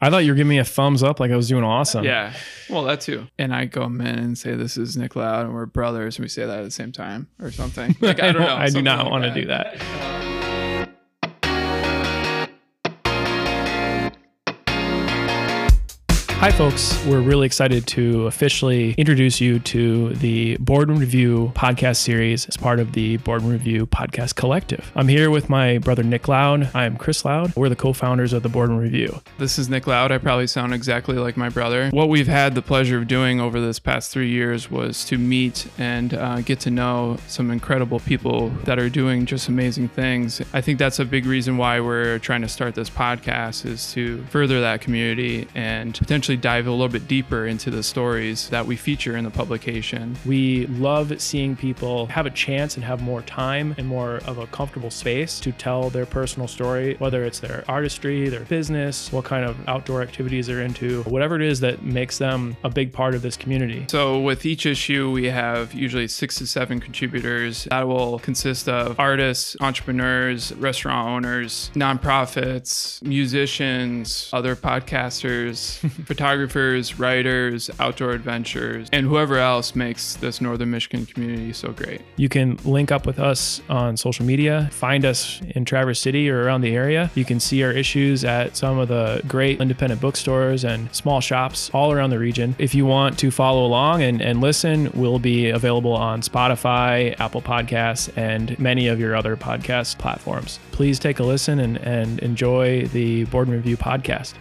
I thought you were giving me a thumbs up like I was doing awesome. Yeah. Well, that too. And I come in and say, This is Nick Loud and we're brothers. And we say that at the same time or something. Like, I don't know. I do not like want to do that. Hi, folks. We're really excited to officially introduce you to the Boardman Review podcast series as part of the Boardman Review podcast collective. I'm here with my brother Nick Loud. I am Chris Loud. We're the co founders of the Boardman Review. This is Nick Loud. I probably sound exactly like my brother. What we've had the pleasure of doing over this past three years was to meet and uh, get to know some incredible people that are doing just amazing things. I think that's a big reason why we're trying to start this podcast is to further that community and potentially dive a little bit deeper into the stories that we feature in the publication. We love seeing people have a chance and have more time and more of a comfortable space to tell their personal story, whether it's their artistry, their business, what kind of outdoor activities they're into, whatever it is that makes them a big part of this community. So, with each issue, we have usually six to seven contributors. That will consist of artists, entrepreneurs, restaurant owners, nonprofits, musicians, other podcasters, photographers, writers, outdoor adventures, and whoever else makes this Northern Michigan community so great. You can link up with us on social media, find us in Traverse City or around the area. You can see our issues at some of the great independent bookstores and small shops all around the region. If you want to follow along and, and listen, we'll be available on Spotify, Apple Podcasts, and many of your other podcast platforms. Please take a listen and, and enjoy the Boardman Review podcast.